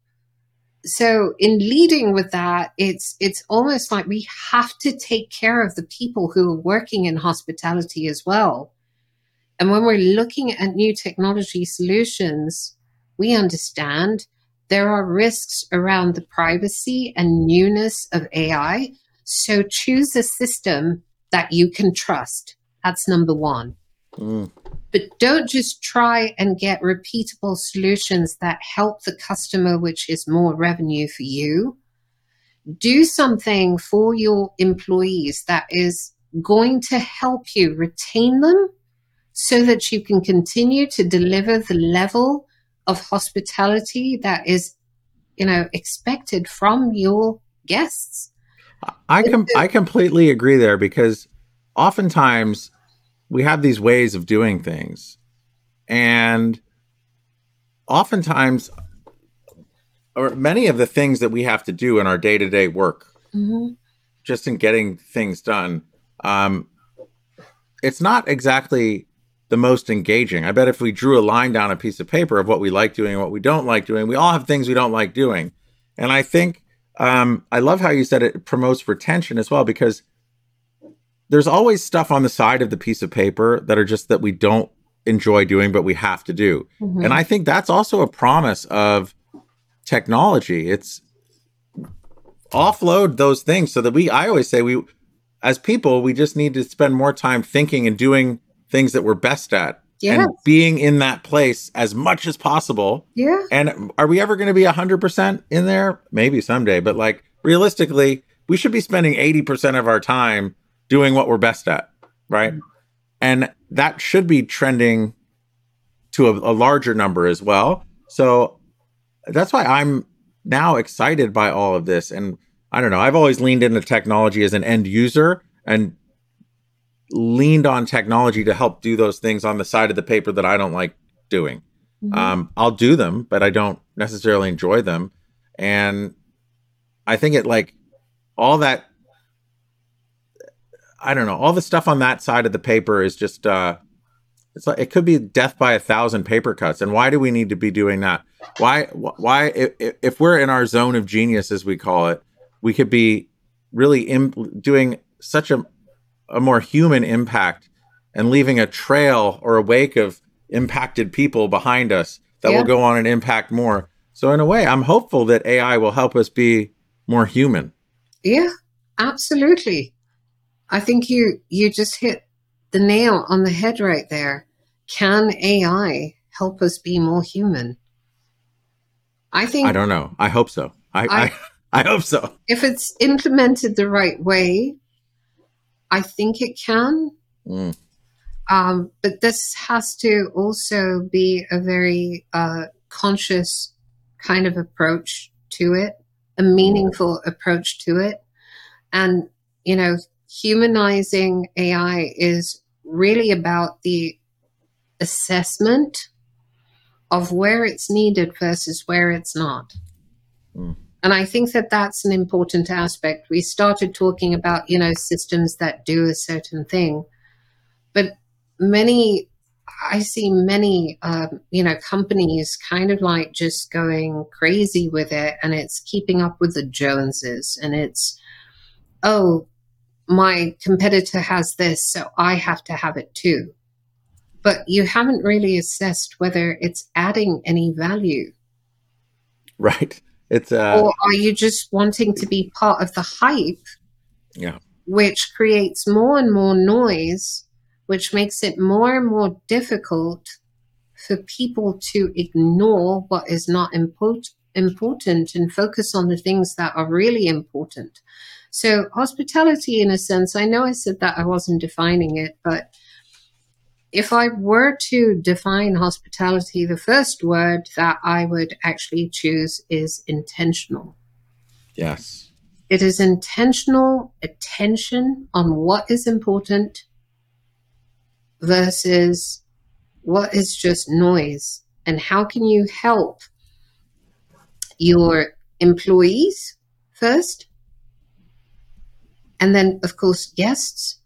So in leading with that it's it's almost like we have to take care of the people who are working in hospitality as well. And when we're looking at new technology solutions we understand there are risks around the privacy and newness of ai so choose a system that you can trust. That's number one. Mm. But don't just try and get repeatable solutions that help the customer, which is more revenue for you. Do something for your employees that is going to help you retain them so that you can continue to deliver the level of hospitality that is, you know, expected from your guests. I com- I completely agree there because oftentimes we have these ways of doing things. And oftentimes, or many of the things that we have to do in our day to day work, mm-hmm. just in getting things done, um, it's not exactly the most engaging. I bet if we drew a line down a piece of paper of what we like doing and what we don't like doing, we all have things we don't like doing. And I think um, I love how you said it promotes retention as well because there's always stuff on the side of the piece of paper that are just that we don't enjoy doing, but we have to do. Mm-hmm. And I think that's also a promise of technology. It's offload those things so that we, I always say, we, as people, we just need to spend more time thinking and doing things that we're best at. Yes. And being in that place as much as possible. Yeah. And are we ever going to be 100% in there? Maybe someday. But like realistically, we should be spending 80% of our time doing what we're best at, right? And that should be trending to a, a larger number as well. So that's why I'm now excited by all of this. And I don't know, I've always leaned into technology as an end user and leaned on technology to help do those things on the side of the paper that I don't like doing. Mm-hmm. Um, I'll do them, but I don't necessarily enjoy them. And I think it like all that I don't know. All the stuff on that side of the paper is just uh it's like it could be death by a thousand paper cuts. And why do we need to be doing that? Why why if, if we're in our zone of genius as we call it, we could be really imp- doing such a a more human impact and leaving a trail or a wake of impacted people behind us that yeah. will go on and impact more. So in a way, I'm hopeful that AI will help us be more human. Yeah, absolutely. I think you you just hit the nail on the head right there. Can AI help us be more human? I think I don't know. I hope so. I I, I, I hope so. If it's implemented the right way, I think it can. Mm. Um, but this has to also be a very uh, conscious kind of approach to it, a meaningful approach to it. And, you know, humanizing AI is really about the assessment of where it's needed versus where it's not. Mm. And I think that that's an important aspect. We started talking about, you know, systems that do a certain thing, but many, I see many, um, you know, companies kind of like just going crazy with it and it's keeping up with the Joneses and it's, oh, my competitor has this, so I have to have it too. But you haven't really assessed whether it's adding any value. Right. It's uh, or are you just wanting to be part of the hype? Yeah. Which creates more and more noise, which makes it more and more difficult for people to ignore what is not important important and focus on the things that are really important. So, hospitality, in a sense, I know I said that I wasn't defining it, but if I were to define hospitality, the first word that I would actually choose is intentional. Yes. It is intentional attention on what is important versus what is just noise. And how can you help your employees first and then, of course, guests.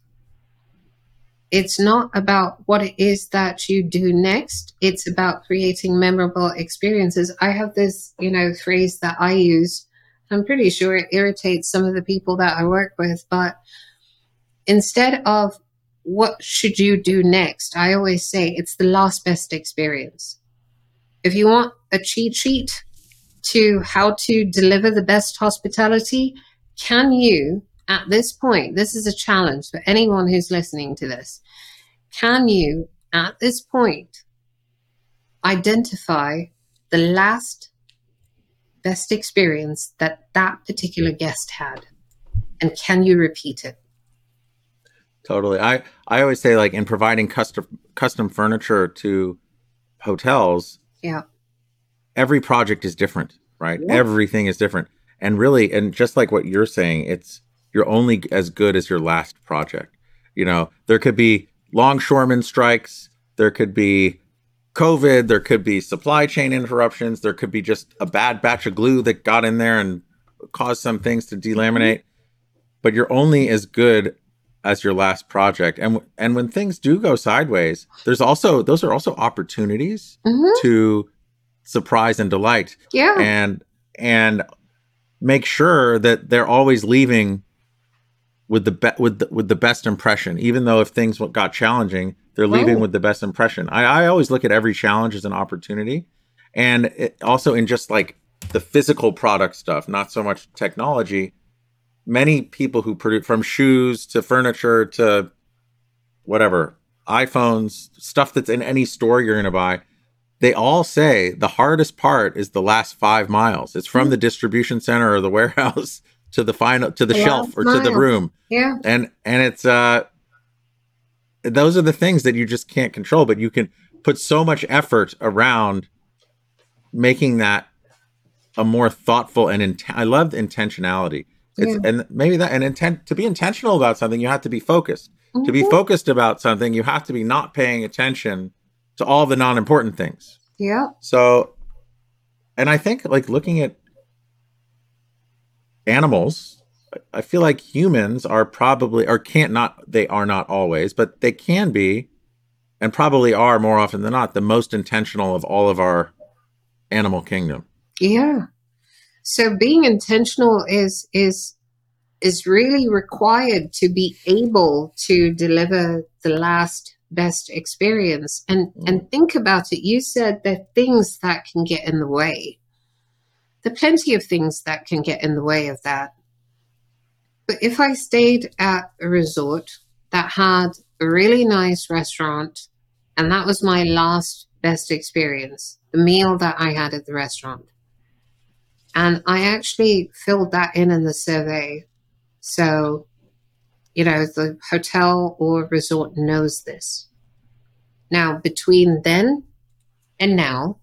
It's not about what it is that you do next. It's about creating memorable experiences. I have this, you know, phrase that I use. I'm pretty sure it irritates some of the people that I work with, but instead of what should you do next, I always say it's the last best experience. If you want a cheat sheet to how to deliver the best hospitality, can you at this point, this is a challenge for anyone who's listening to this. Can you, at this point, identify the last best experience that that particular guest had? And can you repeat it? Totally. I, I always say, like, in providing custom, custom furniture to hotels, yeah, every project is different, right? Yeah. Everything is different. And really, and just like what you're saying, it's you're only as good as your last project. You know, there could be longshoreman strikes, there could be COVID, there could be supply chain interruptions, there could be just a bad batch of glue that got in there and caused some things to delaminate. But you're only as good as your last project. And and when things do go sideways, there's also those are also opportunities mm-hmm. to surprise and delight. Yeah. And and make sure that they're always leaving with the be- with the, with the best impression. Even though if things got challenging, they're leaving right. with the best impression. I, I always look at every challenge as an opportunity, and it, also in just like the physical product stuff, not so much technology. Many people who produce from shoes to furniture to whatever iPhones, stuff that's in any store you're going to buy, they all say the hardest part is the last five miles. It's from mm-hmm. the distribution center or the warehouse to the final to the shelf or to the room. Yeah. And and it's uh those are the things that you just can't control, but you can put so much effort around making that a more thoughtful and int- I love intentionality. It's yeah. and maybe that and intent to be intentional about something, you have to be focused. Mm-hmm. To be mm-hmm. focused about something, you have to be not paying attention to all the non-important things. Yeah. So and I think like looking at animals i feel like humans are probably or can't not they are not always but they can be and probably are more often than not the most intentional of all of our animal kingdom. Yeah. So being intentional is is is really required to be able to deliver the last best experience. And mm. and think about it. You said there are things that can get in the way there are plenty of things that can get in the way of that. But if I stayed at a resort that had a really nice restaurant, and that was my last best experience, the meal that I had at the restaurant. And I actually filled that in in the survey. So, you know, the hotel or resort knows this. Now, between then and now,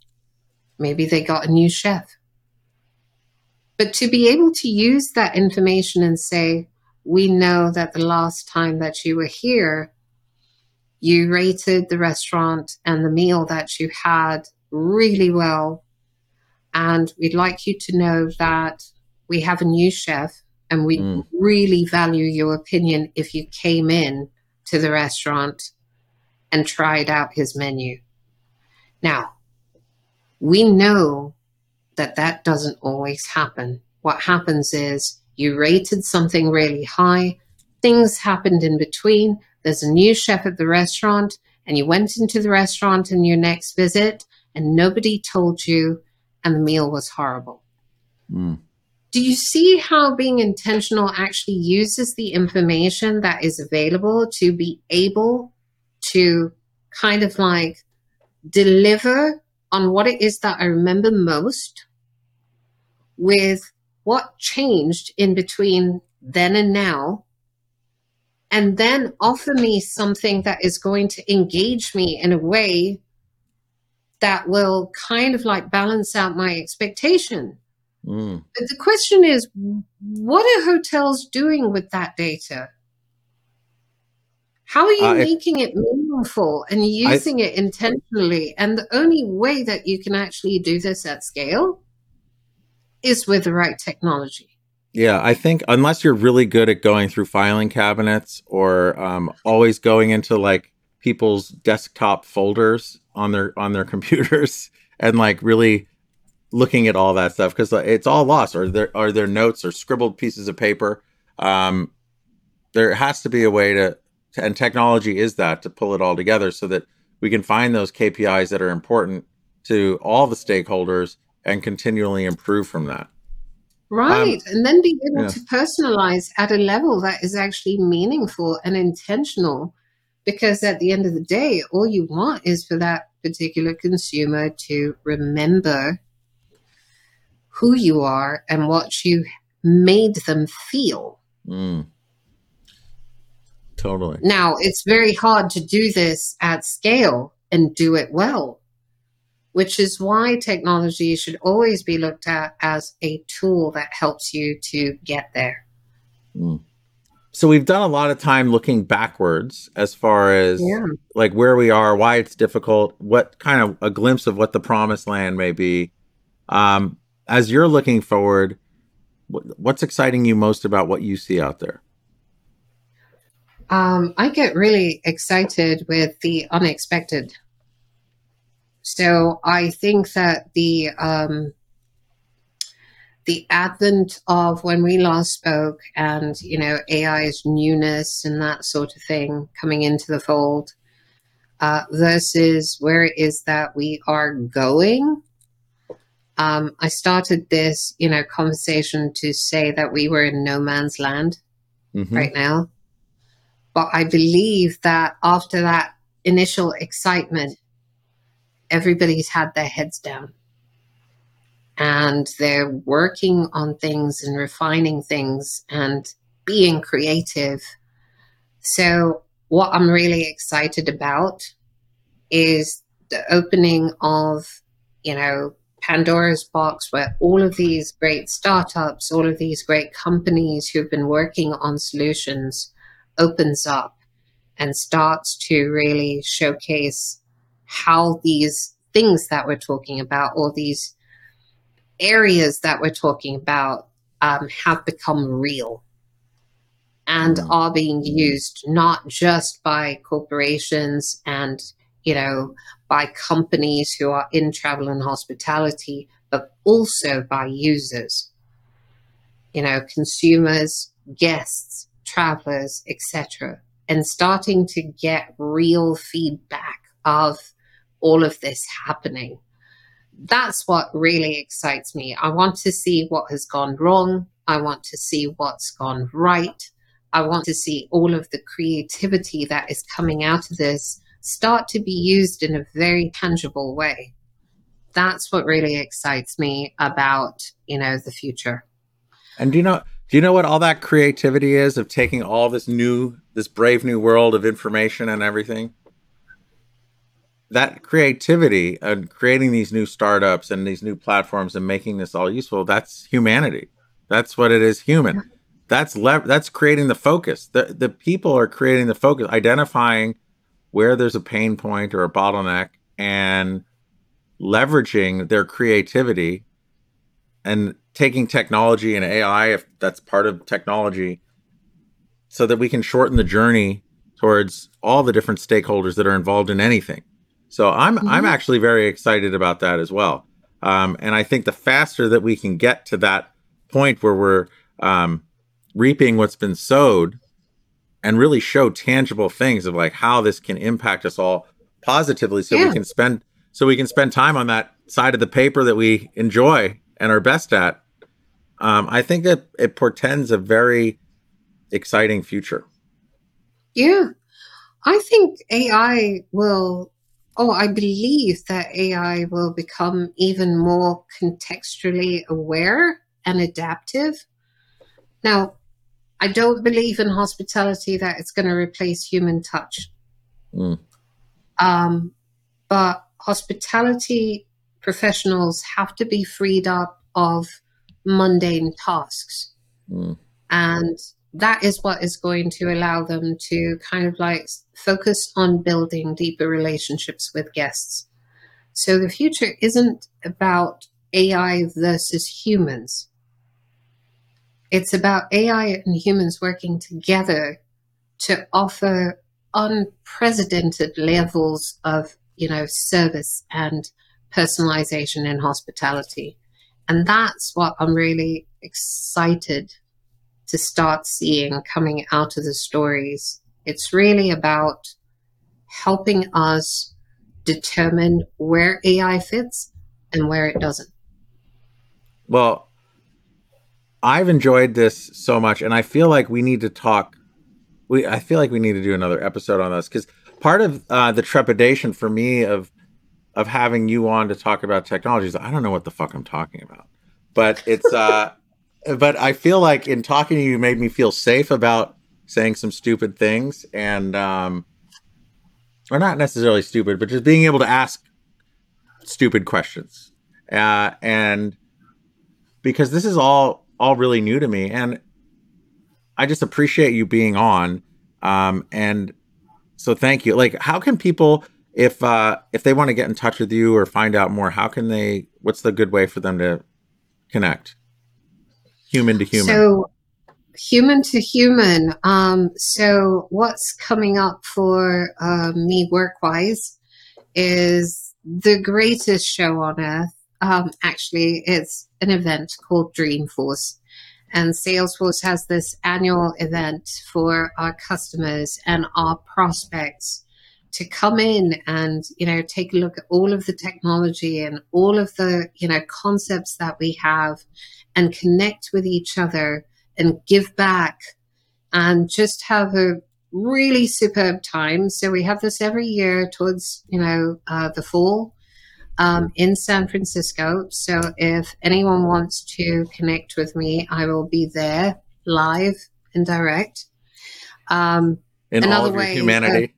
maybe they got a new chef But to be able to use that information and say, we know that the last time that you were here, you rated the restaurant and the meal that you had really well. And we'd like you to know that we have a new chef and we mm. really value your opinion if you came in to the restaurant and tried out his menu. Now, we know that that doesn't always happen. What happens is you rated something really high, things happened in between, there's a new chef at the restaurant, and you went into the restaurant in your next visit, and nobody told you, and the meal was horrible. Mm. Do you see how being intentional actually uses the information that is available to be able to kind of like deliver on what it is that I remember most with what changed in between then and now, and then offer me something that is going to engage me in a way that will kind of like balance out my expectation. Mm. But the question is, what are hotels doing with that data? How are you uh, making it meaningful and using I, it intentionally? And the only way that you can actually do this at scale is with the right technology. Yeah, I think unless you're really good at going through filing cabinets or um, always going into like people's desktop folders on their on their computers and like really looking at all that stuff because uh, it's all lost or there are there notes or scribbled pieces of paper. Um, there has to be a way to, and technology is that to pull it all together so that we can find those KPIs that are important to all the stakeholders and continually improve from that. Right. Um, and then be able yeah. to personalize at a level that is actually meaningful and intentional. Because at the end of the day, all you want is for that particular consumer to remember who you are and what you made them feel. Mm. Totally. Now, it's very hard to do this at scale and do it well which is why technology should always be looked at as a tool that helps you to get there. Mm. So we've done a lot of time looking backwards as far as yeah. like where we are, why it's difficult, what kind of a glimpse of what the promised land may be. Um, as you're looking forward, what's exciting you most about what you see out there? Um, I get really excited with the unexpected so I think that the um, the advent of when we last spoke, and you know AI's newness and that sort of thing coming into the fold, uh, versus where it is that we are going. Um, I started this, you know, conversation to say that we were in no man's land mm-hmm. right now, but I believe that after that initial excitement everybody's had their heads down and they're working on things and refining things and being creative. So, what I'm really excited about is the opening of, you know, Pandora's box, where all of these great startups, all of these great companies who've been working on solutions opens up and starts to really showcase how these things that we're talking about or these areas that we're talking about um, have become real and mm. are being used not just by corporations and you know by companies who are in travel and hospitality but also by users you know consumers guests travelers etc and starting to get real feedback of all of this happening. That's what really excites me. I want to see what has gone wrong. I want to see what's gone right. I want to see all of the creativity that is coming out of this start to be used in a very tangible way. That's what really excites me about, you know, the future. And do you know do you know what all that creativity is of taking all this new this brave new world of information and everything? that creativity and creating these new startups and these new platforms and making this all useful, that's humanity. That's what it is human. That's le- that's creating the focus. The the people are creating the focus, identifying where there's a pain point or a bottleneck and leveraging their creativity and taking technology and AI if that's part of technology so that we can shorten the journey towards all the different stakeholders that are involved in anything. So I'm mm-hmm. I'm actually very excited about that as well. Um, and I think the faster that we can get to that point where we're um, reaping what's been sowed and really show tangible things of like how this can impact us all positively so yeah. we can spend so we can spend time on that side of the paper that we enjoy and are best at um, i think that it portends a very exciting future yeah i think ai will oh i believe that ai will become even more contextually aware and adaptive. Now, I don't believe in hospitality that it's going to replace human touch. Mm. Um, but hospitality professionals have to be freed up of mundane tasks. Mm. And that is what is going to allow them to kind of like focus on building deeper relationships with guests. So the future isn't about AI versus humans. It's about AI and humans working together to offer unprecedented levels of, you know, service and personalization in hospitality. And that's what I'm really excited to start seeing coming out of the stories. It's really about helping us determine where AI fits and where it doesn't. Well, I've enjoyed this so much, and I feel like we need to talk. We I feel like we need to do another episode on this because part of uh, the trepidation for me of of having you on to talk about technologies, I don't know what the fuck I'm talking about, but it's. uh But I feel like in talking to you, made me feel safe about saying some stupid things, and um, or not necessarily stupid, but just being able to ask stupid questions, uh, and because this is all all really new to me, and I just appreciate you being on. Um, and so thank you. Like, how can people, if uh, if they want to get in touch with you or find out more, how can they? What's the good way for them to connect? Human to human. So human to human. Um, so what's coming up for uh, me work wise is the greatest show on earth um, actually, it's an event called Dreamforce. And Salesforce has this annual event for our customers and our prospects to come in and, you know, take a look at all of the technology and all of the, you know, concepts that we have and connect with each other and give back and just have a really superb time. So we have this every year towards, you know, uh, the fall um, in San Francisco. So if anyone wants to connect with me, I will be there live and direct. Um, in all of way, humanity.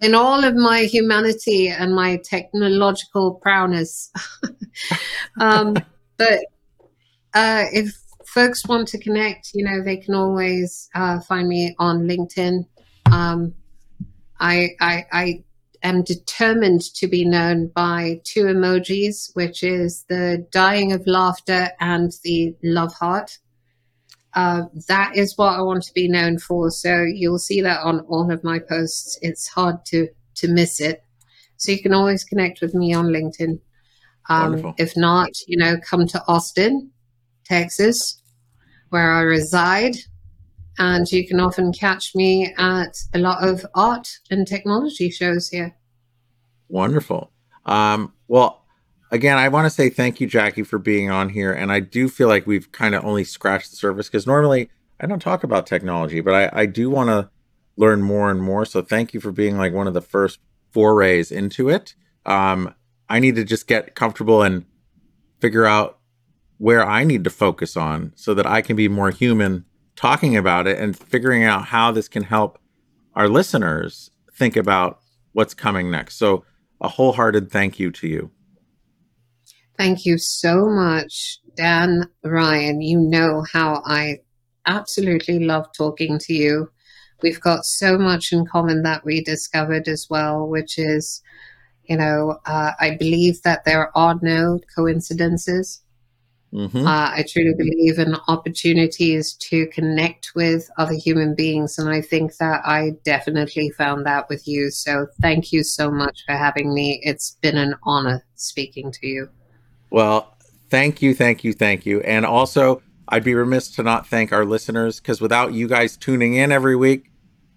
In all of my humanity and my technological prowess. um, but uh, if folks want to connect, you know, they can always uh, find me on LinkedIn. Um, I, I, I am determined to be known by two emojis, which is the dying of laughter and the love heart. Uh, that is what I want to be known for. So you'll see that on all of my posts. It's hard to to miss it. So you can always connect with me on LinkedIn. Um, if not, you know, come to Austin, Texas, where I reside and you can often catch me at a lot of art and technology shows here. Wonderful. Um, well, again, I want to say thank you, Jacqui, for being on here. And I do feel like we've kind of only scratched the surface because normally I don't talk about technology, but I, I do want to learn more and more. So thank you for being like one of the first forays into it. Um, I need to just get comfortable and figure out where I need to focus on so that I can be more human talking about it and figuring out how this can help our listeners think about what's coming next. So a wholehearted thank you to you. Thank you so much, Dan Ryan. You know how I absolutely love talking to you. We've got so much in common that we discovered as well, which is, you know, uh, I believe that there are no coincidences. Mm-hmm. Uh, I truly believe in opportunities to connect with other human beings. And I think that I definitely found that with you. So thank you so much for having me. It's been an honor speaking to you. Well, thank you, thank you, thank you. And also, I'd be remiss to not thank our listeners because without you guys tuning in every week,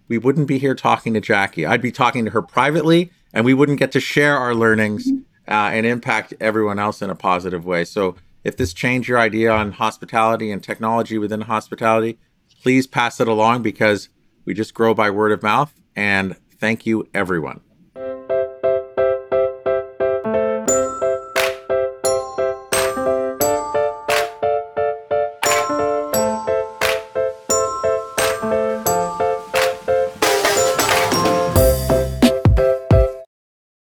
we wouldn't be here talking to Jacqui. I'd be talking to her privately and we wouldn't get to share our learnings uh, and impact everyone else in a positive way. So, if this changed your idea on hospitality and technology within hospitality, please pass it along because we just grow by word of mouth. And thank you, everyone.